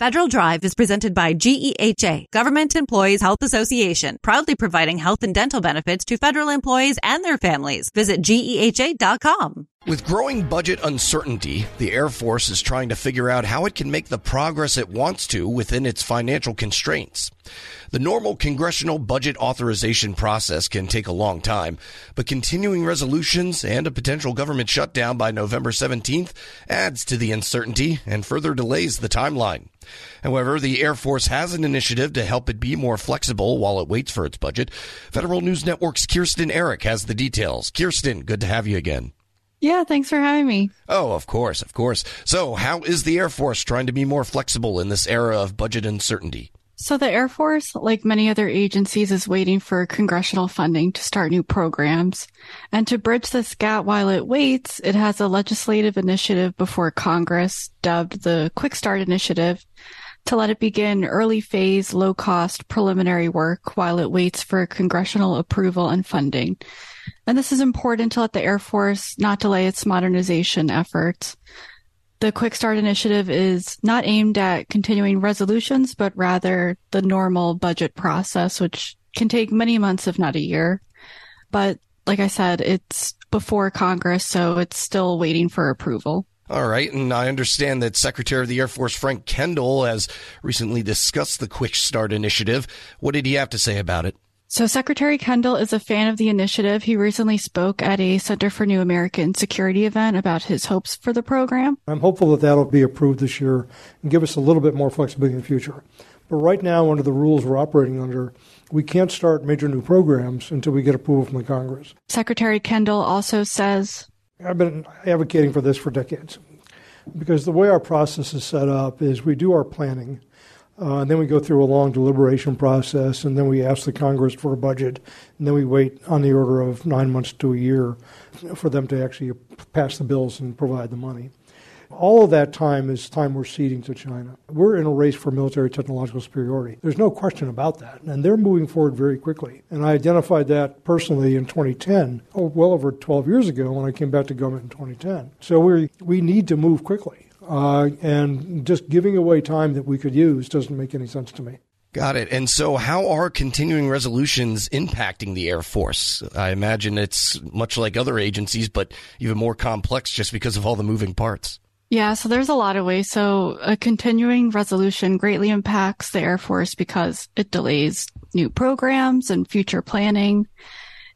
Federal Drive is presented by GEHA, Government Employees Health Association, proudly providing health and dental benefits to federal employees and their families. Visit GEHA.com. With growing budget uncertainty, the Air Force is trying to figure out how it can make the progress it wants to within its financial constraints. The normal congressional budget authorization process can take a long time, but continuing resolutions and a potential government shutdown by November 17th adds to the uncertainty and further delays the timeline. However, the Air Force has an initiative to help it be more flexible while it waits for its budget. Federal News Network's Kirsten Errick has the details. Kirsten, good to have you again. Yeah, thanks for having me. Oh, of course, of course. So, how is the Air Force trying to be more flexible in this era of budget uncertainty? So, the Air Force, like many other agencies, is waiting for congressional funding to start new programs. And to bridge this gap while it waits, it has a legislative initiative before Congress dubbed the Quick Start Initiative to let it begin early phase, low cost preliminary work while it waits for congressional approval and funding. And this is important to let the Air Force not delay its modernization efforts. The Quick Start Initiative is not aimed at continuing resolutions, but rather the normal budget process, which can take many months, if not a year. But like I said, it's before Congress, so it's still waiting for approval. All right, and I understand that Secretary of the Air Force Frank Kendall has recently discussed the Quick Start Initiative. What did he have to say about it? So Secretary Kendall is a fan of the initiative. He recently spoke at a Center for New American Security event about his hopes for the program. I'm hopeful that that'll be approved this year and give us a little bit more flexibility in the future. But right now, under the rules we're operating under, we can't start major new programs until we get approval from the Congress. Secretary Kendall also says I've been advocating for this for decades because the way our process is set up is we do our planning uh, and then we go through a long deliberation process, and then we ask the Congress for a budget, and then we wait on the order of nine months to a year for them to actually pass the bills and provide the money. All of that time is time we're ceding to China. We're in a race for military technological superiority. There's no question about that. And they're moving forward very quickly. And I identified that personally in 2010, oh, well over 12 years ago when I came back to government in 2010. So we, we need to move quickly. Uh, and just giving away time that we could use doesn't make any sense to me. Got it. And so, how are continuing resolutions impacting the Air Force? I imagine it's much like other agencies, but even more complex just because of all the moving parts. Yeah, so there's a lot of ways. So, a continuing resolution greatly impacts the Air Force because it delays new programs and future planning.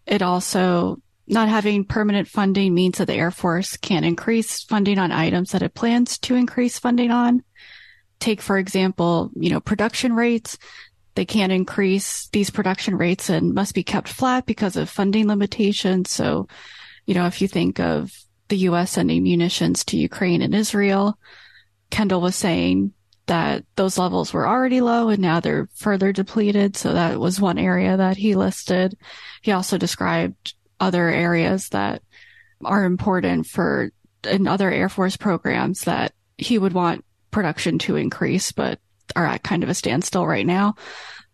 It also not having permanent funding means that the Air Force can increase funding on items that it plans to increase funding on. Take, for example, you know, production rates. They can't increase these production rates and must be kept flat because of funding limitations. So, you know, if you think of the U.S. sending munitions to Ukraine and Israel, Kendall was saying that those levels were already low and now they're further depleted. So that was one area that he listed. He also described other areas that are important for in other Air Force programs that he would want production to increase, but are at kind of a standstill right now.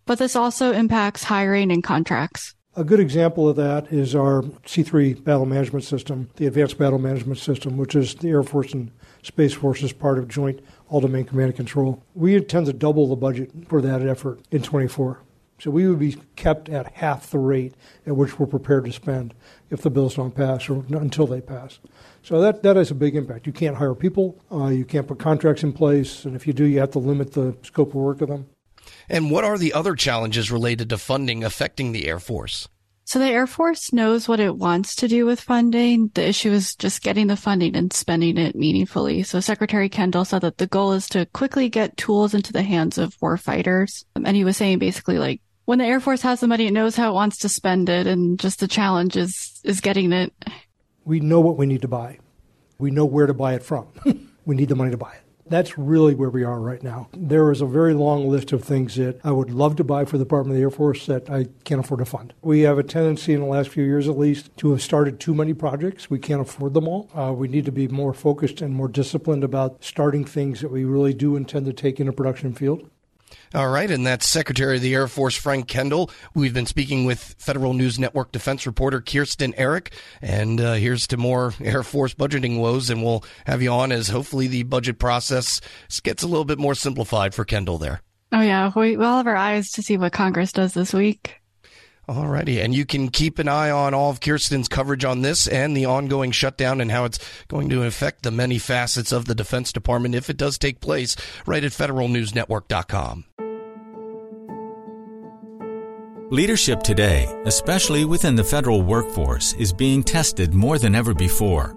But this also impacts hiring and contracts. A good example of that is our C3 battle management system, the Advanced Battle Management System, which is the Air Force and Space Force's part of Joint All Domain Command and Control. We intend to double the budget for that effort in 24. So we would be kept at half the rate at which we're prepared to spend if the bills don't pass or until they pass. So that, that has a big impact. You can't hire people, uh, you can't put contracts in place, and if you do, you have to limit the scope of work of them. And what are the other challenges related to funding affecting the Air Force? So the Air Force knows what it wants to do with funding. The issue is just getting the funding and spending it meaningfully. So Secretary Kendall said that the goal is to quickly get tools into the hands of warfighters. And he was saying basically like when the Air Force has the money, it knows how it wants to spend it, and just the challenge is is getting it. We know what we need to buy. We know where to buy it from. we need the money to buy it. That's really where we are right now. There is a very long list of things that I would love to buy for the Department of the Air Force that I can't afford to fund. We have a tendency in the last few years, at least, to have started too many projects. We can't afford them all. Uh, we need to be more focused and more disciplined about starting things that we really do intend to take into production field. All right, and that's Secretary of the Air Force Frank Kendall. We've been speaking with Federal News Network defense reporter Kirsten Errick, and uh, here's to more Air Force budgeting woes, and we'll have you on as hopefully the budget process gets a little bit more simplified for Kendall there. Oh yeah, we, we'll have our eyes to see what Congress does this week. Alrighty, and you can keep an eye on all of Kirsten's coverage on this and the ongoing shutdown and how it's going to affect the many facets of the Defense Department if it does take place right at federalnewsnetwork.com. Leadership today, especially within the federal workforce, is being tested more than ever before.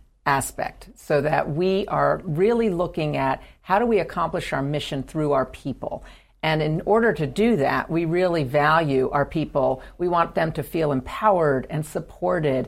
aspect so that we are really looking at how do we accomplish our mission through our people. And in order to do that, we really value our people. We want them to feel empowered and supported